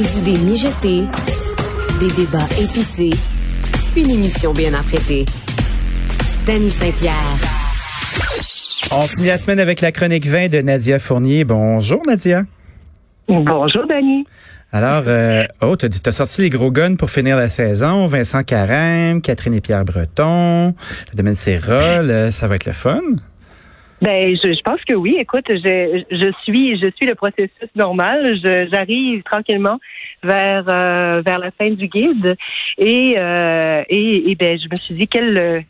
Des idées mijotées, des débats épicés, une émission bien apprêtée. Danny Saint-Pierre. On finit la semaine avec la chronique 20 de Nadia Fournier. Bonjour Nadia. Bonjour Danny. Alors, euh, oh, t'as, as sorti les gros guns pour finir la saison. Vincent Carême, Catherine et Pierre Breton, le domaine Cérol, ça va être le fun. Ben, je, je, pense que oui. Écoute, je, je suis, je suis le processus normal. j'arrive tranquillement vers euh, vers la fin du guide et euh, et, et, ben, je me suis dit quel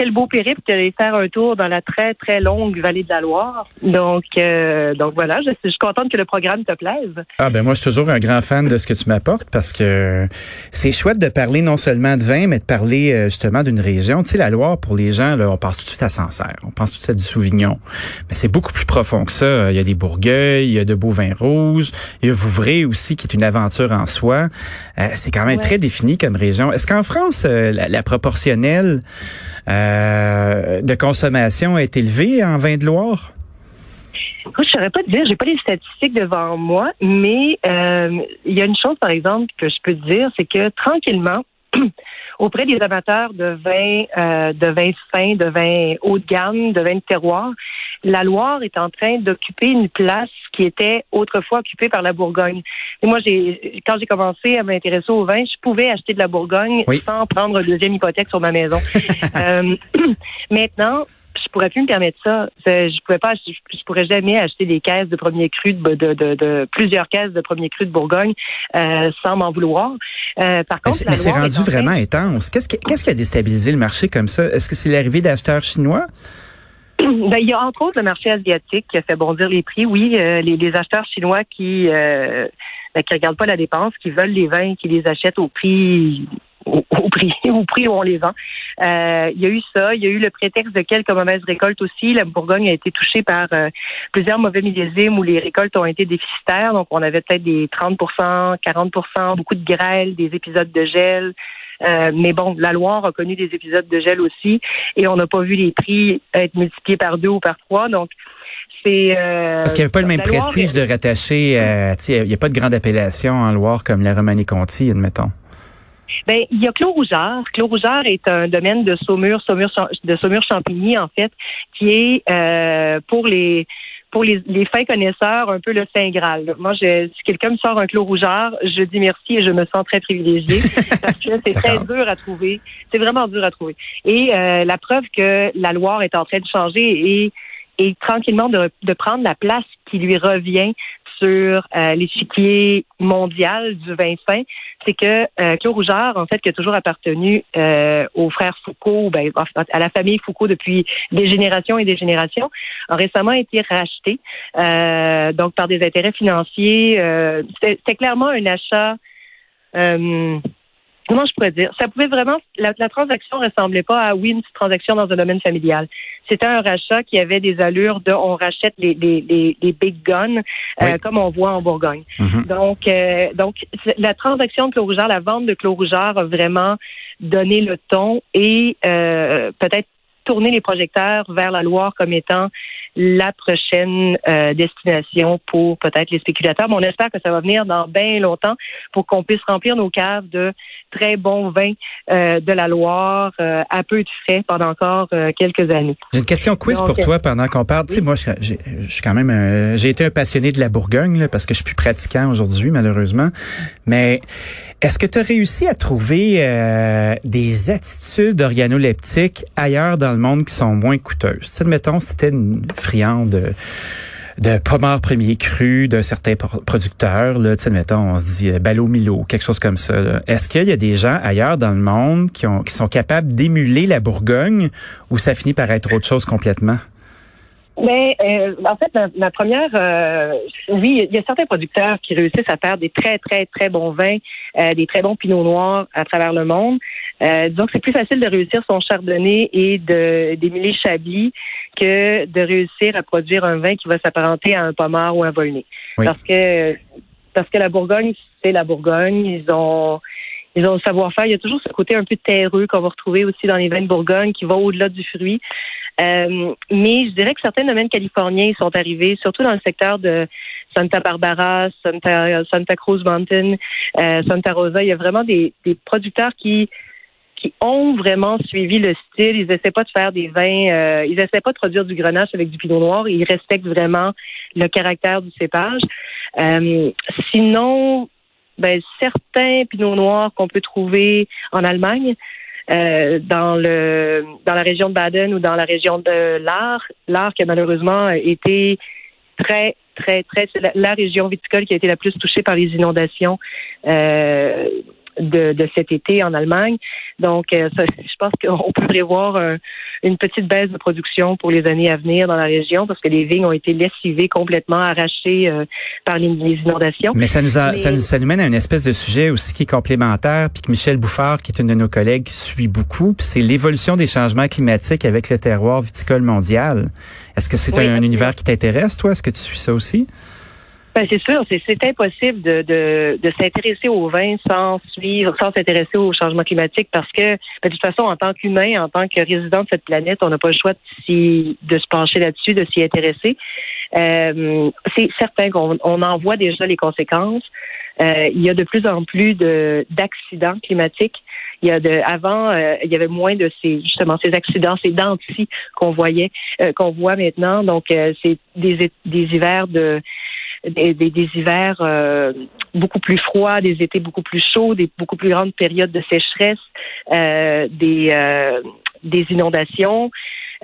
quel beau périple d'aller faire un tour dans la très, très longue vallée de la Loire. Donc, euh, donc voilà, je, suis contente que le programme te plaise. Ah ben moi, je suis toujours un grand fan de ce que tu m'apportes parce que c'est chouette de parler non seulement de vin, mais de parler euh, justement d'une région. Tu sais, la Loire, pour les gens, là, on pense tout de suite à Sancerre, on pense tout de suite à du Sauvignon. Mais c'est beaucoup plus profond que ça. Il y a des Bourgueils, il y a de beaux vins rouges, il y a Vouvray aussi, qui est une aventure en soi. Euh, c'est quand même très défini comme région. Est-ce qu'en France, la, la, proportionnelle euh, de consommation est élevée en vin de Loire? Je ne saurais pas te dire, j'ai pas les statistiques devant moi, mais euh, il y a une chose, par exemple, que je peux te dire, c'est que tranquillement, auprès des amateurs de vin, euh, de vin fin, de vin haut de gamme, de vin de terroir, la Loire est en train d'occuper une place qui était autrefois occupée par la Bourgogne. Et moi, j'ai quand j'ai commencé à m'intéresser au vin, je pouvais acheter de la Bourgogne sans prendre une deuxième hypothèque sur ma maison. euh, maintenant, pourrais plus me permettre ça. Je pourrais pas, je, pourrais jamais acheter des caisses de premier cru de, de, de, plusieurs caisses de premier cru de Bourgogne euh, sans m'en vouloir. Euh, par contre, mais c'est rendu vraiment intense. Qu'est-ce qui, qu'est-ce qui a déstabilisé le marché comme ça? Est-ce que c'est l'arrivée d'acheteurs chinois? Ben, il y a entre autres le marché asiatique qui a fait bondir les prix. Oui, euh, les, les, acheteurs chinois qui euh, ben, qui regardent pas la dépense, qui veulent les vins, qui les achètent au prix au, prix au prix où on les vend. Euh, il y a eu ça. Il y a eu le prétexte de quelques mauvaises récoltes aussi. La Bourgogne a été touchée par euh, plusieurs mauvais millésimes où les récoltes ont été déficitaires. Donc, on avait peut-être des 30% 40% beaucoup de grêle, des épisodes de gel. Euh, mais bon, la Loire a connu des épisodes de gel aussi et on n'a pas vu les prix être multipliés par deux ou par trois. Donc, c'est euh, parce qu'il n'y avait pas le même prestige de rattacher. Euh, il n'y a pas de grande appellation en Loire comme la Romanée-Conti, admettons. Ben, il y a Clos Rougard. Clos Rougard est un domaine de Saumur, Saumur de Saumur Champigny en fait, qui est euh, pour les pour les, les fins connaisseurs, un peu le Saint Graal. Moi, je, si quelqu'un me sort un clos rougeur, je dis merci et je me sens très privilégiée parce que c'est très dur à trouver. C'est vraiment dur à trouver. Et euh, la preuve que la Loire est en train de changer et, et tranquillement de, de prendre la place qui lui revient sur euh, l'échiquier mondial du vin fin, c'est que euh, Claude Rougard, en fait, qui a toujours appartenu euh, aux frères Foucault, ben, à la famille Foucault depuis des générations et des générations, a récemment été racheté euh, donc par des intérêts financiers. Euh, C'était clairement un achat comment je pourrais dire, ça pouvait vraiment, la, la transaction ressemblait pas à oui une transaction dans un domaine familial. C'était un rachat qui avait des allures de on rachète les, les, les, big guns euh, comme on voit en Bourgogne. Mm-hmm. Donc euh, donc la transaction de Clos la vente de Clos a vraiment donné le ton et euh, peut-être tourner les projecteurs vers la Loire comme étant la prochaine euh, destination pour peut-être les spéculateurs. Mais on espère que ça va venir dans bien longtemps pour qu'on puisse remplir nos caves de très bons vins euh, de la Loire euh, à peu de frais pendant encore quelques années. J'ai une question quiz pour toi pendant qu'on parle. Tu sais, moi, je, suis quand même, j'ai été un passionné de la Bourgogne là, parce que je suis plus pratiquant aujourd'hui, malheureusement. Mais est-ce que tu as réussi à trouver des attitudes organoleptiques ailleurs dans le monde qui sont moins coûteuses? Tu sais, mettons, c'était une friand de de premier cru d'un certain producteur, là, tu sais, mettons, on se dit euh, Balo Milo, quelque chose comme ça. Est-ce qu'il y a des gens ailleurs dans le monde qui, ont, qui sont capables d'émuler la Bourgogne ou ça finit par être autre chose complètement? Mais euh, en fait, ma, première, euh, oui, il y a certains producteurs qui réussissent à faire des très, très, très bons vins, des très bons pinots noirs à travers le monde. donc, c'est plus facile de réussir son chardonnay et d'émuler Chablis que de réussir à produire un vin qui va s'apparenter à un pommard ou un volnay. Parce que parce que la Bourgogne, c'est la Bourgogne. Ils ont ils ont le savoir-faire. Il y a toujours ce côté un peu terreux qu'on va retrouver aussi dans les vins de Bourgogne qui va au-delà du fruit. Euh, mais je dirais que certains domaines californiens sont arrivés, surtout dans le secteur de Santa Barbara, Santa, Santa Cruz Mountain, euh, Santa Rosa. Il y a vraiment des, des producteurs qui qui ont vraiment suivi le style. Ils essaient pas de faire des vins, euh, ils essaient pas de produire du grenache avec du pinot noir. Ils respectent vraiment le caractère du cépage. Euh, sinon, ben, certains pinots noirs qu'on peut trouver en Allemagne, euh, dans le dans la région de Baden ou dans la région de l'Ar, l'Ar qui a malheureusement été très très très la, la, région viticole qui a été la plus touchée par les inondations. De, de, cet été en Allemagne. Donc, euh, ça, je pense qu'on peut prévoir un, une petite baisse de production pour les années à venir dans la région parce que les vignes ont été lessivées complètement, arrachées euh, par les, inondations. Mais ça nous, a, ça, nous, ça nous mène à une espèce de sujet aussi qui est complémentaire, puis que Michel Bouffard, qui est une de nos collègues, suit beaucoup, puis c'est l'évolution des changements climatiques avec le terroir viticole mondial. Est-ce que c'est un, un univers qui t'intéresse, toi? Est-ce que tu suis ça aussi? Ben, c'est sûr, c'est impossible de, de, de s'intéresser au vin sans suivre, sans s'intéresser au changement climatique parce que, ben, de toute façon, en tant qu'humain, en tant que résident de cette planète, on n'a pas le choix de, de se pencher là-dessus, de s'y intéresser. Euh, c'est certain qu'on on en voit déjà les conséquences. Euh, il y a de plus en plus d'accidents climatiques. Il y a de avant, euh, il y avait moins de ces justement ces accidents, ces dentis qu'on voyait, euh, qu'on voit maintenant. Donc c'est des, des hivers de des, des, hivers euh, beaucoup plus froids, des étés beaucoup plus chauds, des beaucoup plus grandes périodes de sécheresse, euh, des, euh, des inondations.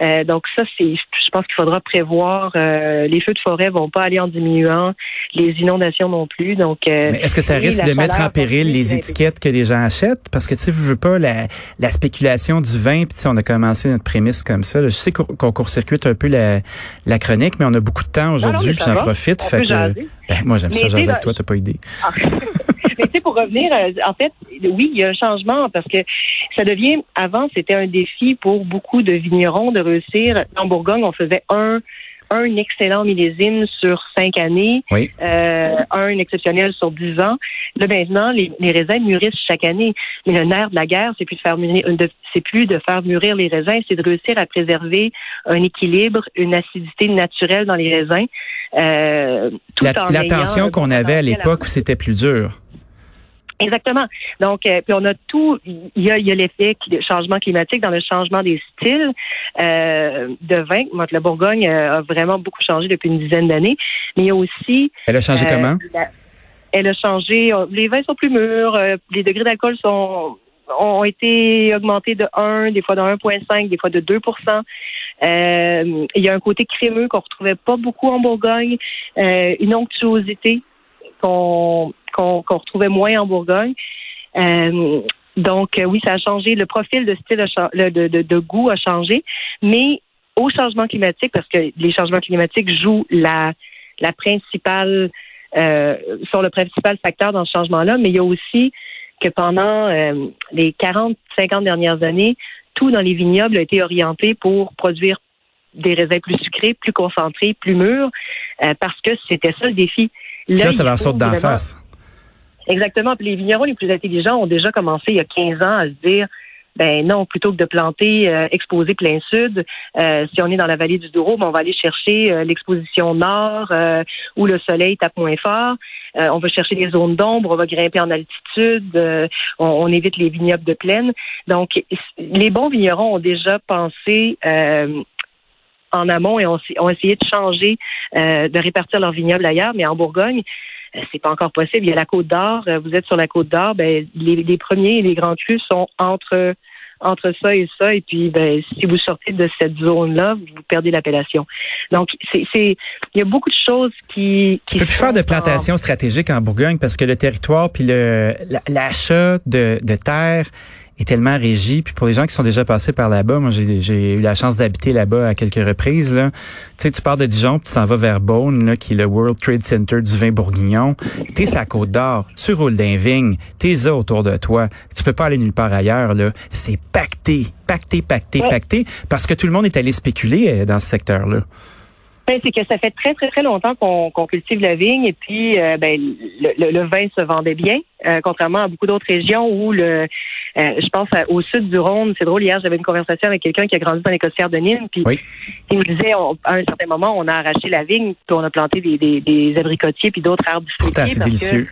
Euh, donc ça, c'est, je pense qu'il faudra prévoir. Euh, les feux de forêt vont pas aller en diminuant, les inondations non plus. Donc, euh, est-ce que ça risque de mettre en péril les étiquettes que les gens achètent? Parce que tu sais, veux pas la, la spéculation du vin. Puis on a commencé notre prémisse comme ça. Je sais qu'on court-circuite un peu la, la chronique, mais on a beaucoup de temps aujourd'hui, puis j'en profite. fait que, ben, moi j'aime ça, jaser avec toi. T'as pas idée. Ah. Mais tu sais, pour revenir, euh, en fait, oui, il y a un changement parce que ça devient, avant, c'était un défi pour beaucoup de vignerons de réussir. En Bourgogne, on faisait un un excellent millésime sur cinq années, euh, un exceptionnel sur dix ans. Là maintenant, les, les, raisins mûrissent chaque année. Mais le nerf de la guerre, c'est plus de faire mûrir, c'est plus de faire mûrir les raisins, c'est de réussir à préserver un équilibre, une acidité naturelle dans les raisins. Euh, tout la, tension qu'on avait à l'époque où c'était plus dur. Exactement. Donc, euh, puis on a tout. Il y a, il y a l'effet de changement climatique dans le changement des styles euh, de vin. Moi, la Bourgogne euh, a vraiment beaucoup changé depuis une dizaine d'années. Mais il y a aussi. Elle a changé comment? Elle a changé. Les vins sont plus mûrs. les degrés d'alcool sont ont été augmentés de 1, des fois de 1,5, des fois de 2% euh, Il y a un côté crémeux qu'on retrouvait pas beaucoup en Bourgogne, euh, une onctuosité qu'on retrouvait moins en Bourgogne. Euh, donc, euh, oui, ça a changé. Le profil de style, de, goût a changé, mais au changement climatique, parce que les changements climatiques jouent la, principale, euh, sont le principal facteur dans ce changement-là, mais il y a aussi que pendant les 40, 50 dernières années, tout dans les vignobles a été orienté pour produire des raisins plus sucrés, plus concentrés, plus mûrs, parce que c'était ça le défi. Ça, ça leur saute d'en face. Exactement. Puis les vignerons les plus intelligents ont déjà commencé il y a 15 ans à se dire ben non, plutôt que de planter euh, exposé plein sud, euh, si on est dans la vallée du Douro, ben on va aller chercher euh, l'exposition nord où le soleil tape moins fort. on va chercher des zones d'ombre, on va grimper en altitude, on, on, évite les vignobles de plaine. Donc, les bons vignerons ont déjà pensé en amont et ont, ont essayé de changer, de répartir leurs vignobles ailleurs, mais en Bourgogne, euh, c'est pas encore possible. Il y a la Côte d'Or. Euh, vous êtes sur la Côte d'Or. Ben, les, les, premiers et les grands crus sont entre entre ça et ça. Et puis, ben, si vous sortez de cette zone-là, vous perdez l'appellation. Donc, c'est, il y a beaucoup de choses qui. qui tu peux plus faire de plantation stratégique en Bourgogne parce que le territoire puis le l'achat de, de terre est tellement régi. Puis pour les gens qui sont déjà passés par là-bas, moi j'ai eu la chance d'habiter là-bas à quelques reprises. Là. Tu sais, tu pars de Dijon, puis tu t'en vas vers Beaune, là, qui est le World Trade Center du vin bourguignon. T'es sa Côte d'Or, tu roules d'un vigne, t'es là autour de toi. Tu peux pas aller nulle part ailleurs. là. C'est pacté, pacté, pacté, pacté, parce que tout le monde est allé spéculer euh, dans ce secteur-là. Ben, c'est que ça fait très, très, très longtemps qu'on cultive la vigne et puis euh, ben, le, vin se vendait bien, euh, contrairement à beaucoup d'autres régions où le euh, je pense au sud du Rhône, c'est drôle, hier j'avais une conversation avec quelqu'un qui a grandi dans les costières de Nîmes, puis il me disait à un certain moment, on a arraché la vigne, puis on a planté des, des, des abricotiers puis d'autres arbres fruitiers. c'est délicieux.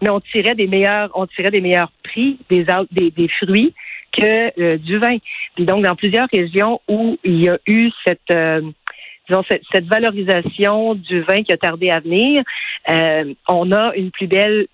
mais on tirait des meilleurs, on tirait des meilleurs prix des, des, des fruits que du vin. Puis donc, dans plusieurs régions où il y a eu cette cette, valorisation du vin qui a tardé à venir, euh, on a une plus belle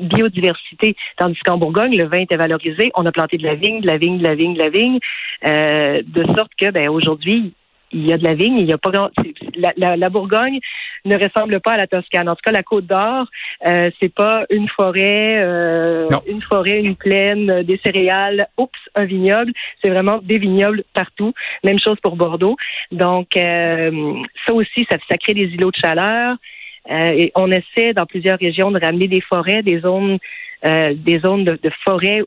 biodiversité. Tandis qu'en Bourgogne, le vin était valorisé. On a planté de la vigne, de la vigne, de la vigne, de la vigne, euh, de sorte que ben, aujourd'hui, il y a de la vigne, il y a pas grand... la, la, Bourgogne ne ressemble pas à la Toscane. En tout cas, la Côte d'Or, euh, c'est pas une forêt, euh, une forêt, une plaine, euh, des céréales, oups, un vignoble. C'est vraiment des vignobles partout. Même chose pour Bordeaux. Donc, euh, ça aussi, ça, ça crée des îlots de chaleur. et on essaie dans plusieurs régions de ramener des forêts, des zones, des zones de, de forêt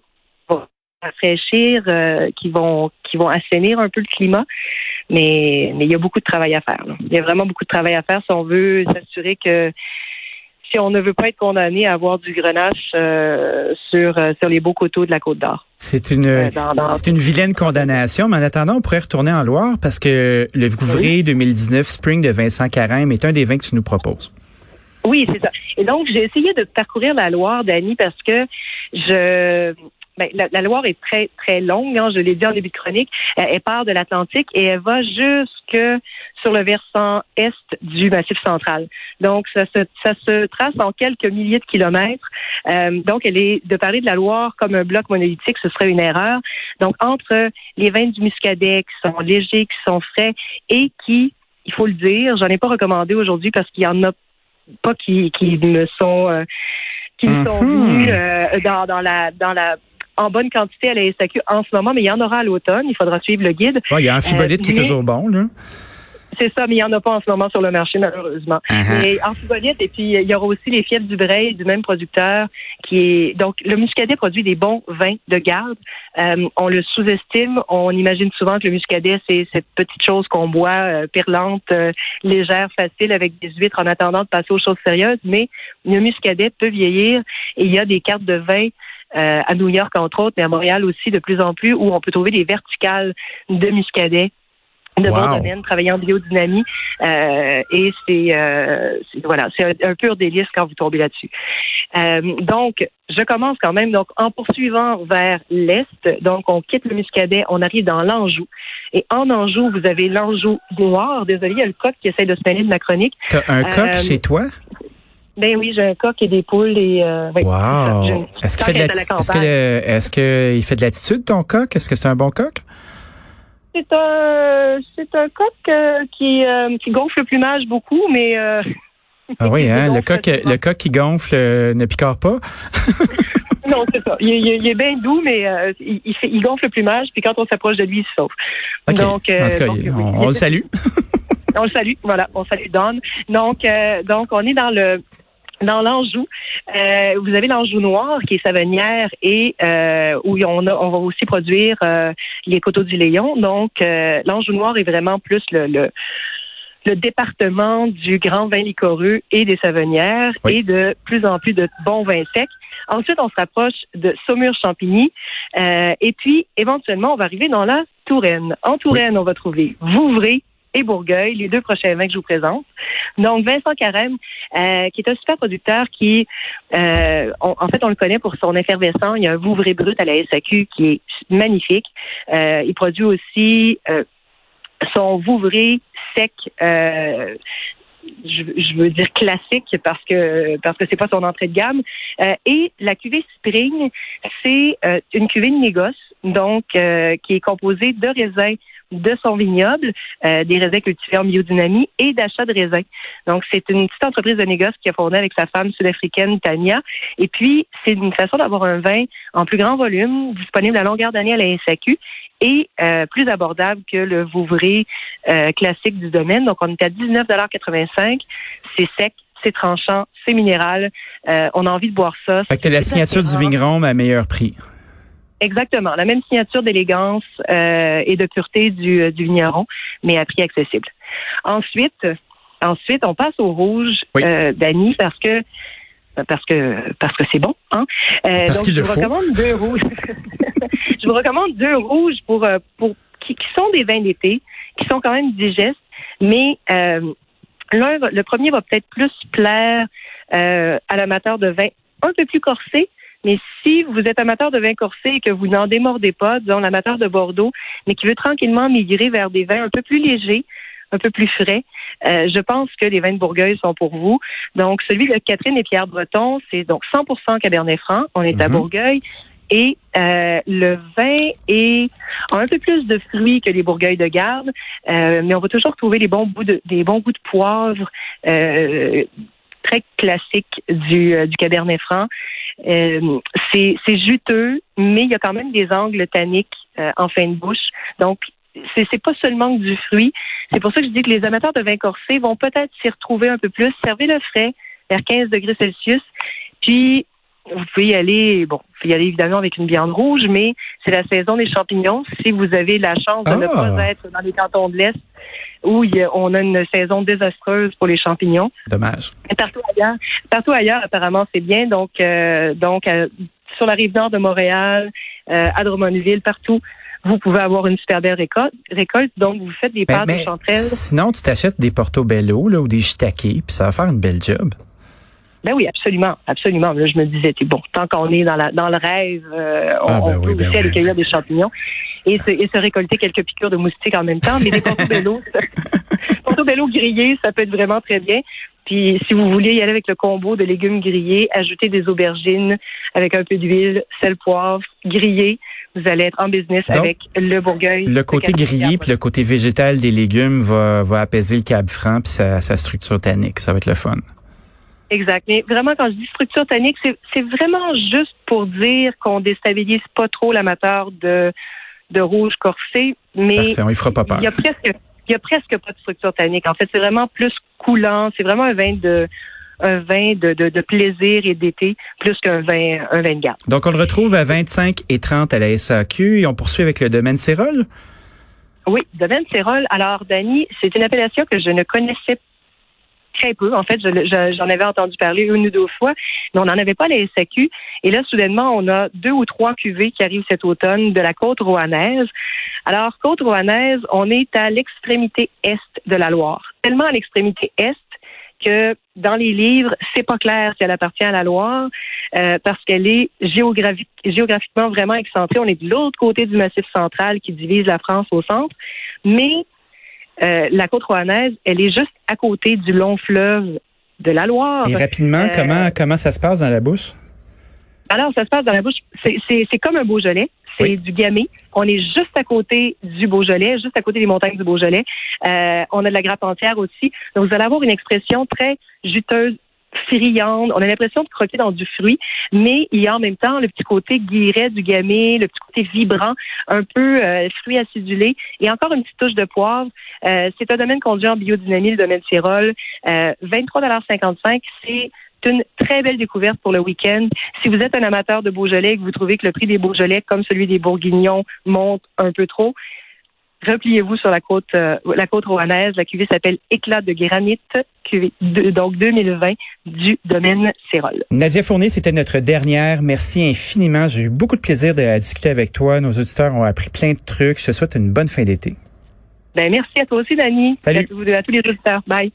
rafraîchir, qui vont qui vont assainir un peu le climat. Mais, mais il y a beaucoup de travail à faire. Il y a vraiment beaucoup de travail à faire si on veut s'assurer que si on ne veut pas être condamné à avoir du grenache euh, sur euh, sur les beaux coteaux de la Côte d'Or. C'est une euh, c'est une vilaine condamnation, mais en attendant, on pourrait retourner en Loire parce que le Vouvray 2019 Spring de Vincent Carême est un des vins que tu nous proposes. Oui, c'est ça. Et donc, j'ai essayé de parcourir la Loire, Dani, parce que je ben, la, Loire est très, très longue, hein, je l'ai dit en début de chronique. Elle, part de l'Atlantique et elle va jusque sur le versant est du Massif central. Donc, ça se, ça se trace en quelques milliers de kilomètres. Euh, donc, elle est de parler de la Loire comme un bloc monolithique, ce serait une erreur. Donc, entre les vins du Muscadet qui sont légers, qui sont frais et qui, il faut le dire, j'en ai pas recommandé aujourd'hui parce qu'il y en a pas qui, qui me sont euh, qui sont mhm. venus euh, dans, dans la dans la en bonne quantité à la SAQ en ce moment, mais il y en aura à l'automne. Il faudra suivre le guide. il y a un fibolite qui est toujours bon, là. C'est ça, mais il n'y en a pas en ce moment sur le marché, malheureusement. Uh-huh. Mais en et puis il y aura aussi les fièvres du Bray du même producteur qui est donc le muscadet produit des bons vins de garde. Euh, on le sous-estime, on imagine souvent que le muscadet, c'est cette petite chose qu'on boit euh, pirlante, euh, légère, facile avec des huîtres en attendant de passer aux choses sérieuses, mais le muscadet peut vieillir et il y a des cartes de vin euh, à New York, entre autres, mais à Montréal aussi de plus en plus, où on peut trouver des verticales de muscadet de wow. bon domaine, travaillant en biodynamie. Euh, et euh, c'est voilà, c'est un, pur délice quand vous tombez là-dessus. donc, je commence quand même donc en poursuivant vers l'est. Donc, on quitte le Muscadet, on arrive dans l'Anjou. Et en Anjou, vous avez l'Anjou noir. Désolé, il y a le coq qui essaie de se mêler de ma chronique. T'as un coq chez toi? Ben oui, j'ai un coq et des poules et euh, wow. Est-ce qu'il fait de la, est-ce que est-ce qu'il fait de l'attitude ton coq? Est-ce que c'est un bon coq? C'est un c'est un coq euh, qui euh, qui gonfle le plumage beaucoup, mais euh, ah oui, hein, le coq le coq qui gonfle ne picore pas. non, c'est ça. Il, il, est bien doux, mais il, il, fait, il gonfle le plumage, puis quand on s'approche de lui, il se sauve. Donc, en tout cas, on, on le salue. on le salue, voilà, on salue Don. Donc, donc on est dans le dans l'Anjou, euh, vous avez l'Anjou noir qui est savonnière et euh, où on, on va aussi produire euh, les coteaux du Léon. Donc, l'Anjou noir est vraiment plus le, le, département du grand vin liquoreux et des savonnières et de plus en plus de bons vins secs. Ensuite, on se rapproche de Saumur-Champigny. et puis, éventuellement, on va arriver dans la Touraine. En Touraine, on va trouver Vouvray, et Bourgueil, les deux prochains vins que je vous présente. Donc, Vincent Carême, euh, qui est un super producteur qui, euh, en fait, on le connaît pour son effervescent. Il y a un Vouvray brut à la SAQ qui est magnifique. Euh, il produit aussi son Vouvray sec je, veux dire classique parce que parce que c'est pas son entrée de gamme. et la cuvée Spring, c'est une cuvée de négoce, donc qui est composée de raisins de son vignoble, euh, des raisins cultivés en biodynamie et d'achat de raisins. Donc, c'est une petite entreprise de négoce qui a fondé avec sa femme sud-africaine, Tania. Et puis, c'est une façon d'avoir un vin en plus grand volume, disponible à longueur d'année à la SAQ et euh, plus abordable que le Vouvray euh, classique du domaine. Donc, on est à 19,85 C'est sec, c'est tranchant, c'est minéral. on a envie de boire ça. Fait que la signature du vigneron à meilleur prix. Exactement, la même signature d'élégance euh, et de pureté du, euh, du vigneron, mais à prix accessible. Ensuite, ensuite, on passe au rouge, euh, Dani, parce que parce que parce que c'est bon. Hein? Euh, parce donc, je vous recommande deux rouges. je vous recommande deux rouges pour pour qui, sont des vins d'été, qui sont quand même digestes, mais euh, l'un, le premier va peut-être plus plaire euh, à l'amateur de vin un peu plus corsé. Mais si vous êtes amateur de vin corsé et que vous n'en démordez pas, disons l'amateur de Bordeaux, mais qui veut tranquillement migrer vers des vins un peu plus légers, un peu plus frais. Euh, je pense que les vins de Bourgueil sont pour vous. Donc, celui de Catherine et Pierre Breton, c'est donc 100% Cabernet Franc. On est à mhm. Bourgueil. Et euh, le vin est un peu plus de fruits que les Bourgueils de garde, euh, mais on va toujours trouver les bons bouts de, des bons goûts de poivre très classiques du, du Cabernet Franc. C'est juteux, mais il y a quand même des angles tanniques en fin de bouche. Donc, c'est pas seulement du fruit. C'est pour ça que je dis que les amateurs de vin corsé vont peut-être s'y retrouver un peu plus. Servez le frais vers 15 degrés Celsius. Puis, vous pouvez y aller, bon, vous pouvez y aller évidemment avec une viande rouge, mais c'est la saison des champignons. Si vous avez la chance de ne pas ah! être dans les cantons de l'Est, où on a une saison désastreuse pour les champignons. Dommage. partout ailleurs, partout ailleurs, apparemment, c'est bien. Donc, euh, donc euh, sur la rive nord de Montréal, euh, à Drummondville, partout, vous pouvez avoir une super belle récolte. récolte donc, vous faites des ben, pâtes de chanterelle. Sinon, tu t'achètes des portobello là, ou des shiitake, puis ça va faire une belle job. Ben oui, absolument, absolument. Là, je me disais, bon, tant qu'on est dans, la, dans le rêve, euh, on, ah, ben peut ben cueillir des champignons et se, et se récolter quelques piqûres de moustiques en même temps. Mais des portobello, portobello grillés, ça peut être vraiment très bien. Puis si vous voulez y aller avec le combo de légumes grillés, ajouter des aubergines avec un peu d'huile, sel, poivre, grillé, vous allez être en business avec le Bourgueil. Le côté grillé puis le côté végétal des légumes va, va apaiser le cab franc puis sa, sa structure tannique. Ça va être le fun. Exact. Mais vraiment, quand je dis structure tannique, c'est vraiment juste pour dire qu'on déstabilise pas trop l'amateur de, de rouge corsé. Mais Parfait, on y fera pas peur. Il y a presque, il y a presque pas de structure tannique. En fait, c'est vraiment plus coulant. C'est vraiment un vin de un vin de, de, de plaisir et d'été plus qu'un vin, un vin de garde. Donc, on le retrouve à 25 et 30 à la SAQ et on poursuit avec le domaine Cérol? Oui, domaine Cérol. Alors, Dani, c'est une appellation que je ne connaissais très peu. En fait, j'en avais entendu parler une ou deux fois, mais on n'en avait pas la SAQ. Et là, soudainement, on a deux ou trois cuvées qui arrivent cet automne de la côte rouanaise. Alors, côte rouanaise, on est à l'extrémité est de la Loire. Tellement à l'extrémité est que dans les livres, c'est pas clair si elle appartient à la Loire euh, parce qu'elle est géographiquement vraiment excentrée. On est de l'autre côté du massif central qui divise la France au centre, mais euh, la côte rouanaise, elle est juste à côté du long fleuve de la Loire. Et rapidement, euh, comment comment ça se passe dans la bouche? Alors, ça se passe dans la bouche. C'est comme un Beaujolais. C'est du gamay. On est juste à côté du Beaujolais, juste à côté des montagnes du Beaujolais. Euh, on a de la grappe entière aussi. Donc, vous allez avoir une expression très juteuse, On a l'impression de croquer dans du fruit, mais il y a en même temps le petit côté guilleret du gamay, le petit côté vibrant, un peu euh, fruit acidulé et encore une petite touche de poivre. Euh, c'est un domaine conduit en biodynamie, le domaine Cyrol. Euh, 23,55 c'est une très belle découverte pour le week-end. Si vous êtes un amateur de Beaujolais et que vous trouvez que le prix des Beaujolais, comme celui des Bourguignons, monte un peu trop, repliez-vous sur la côte, euh, la côte rouanaise. La cuvée s'appelle Éclat de granit, cuvée donc 2020 du domaine Cérol. Nadia Fournier, c'était notre dernière. Merci infiniment. J'ai eu beaucoup de plaisir de discuter avec toi. Nos auditeurs ont appris plein de trucs. Je te souhaite une bonne fin d'été. Ben, merci à toi aussi, Dani. Salut. à tous les auditeurs. Bye.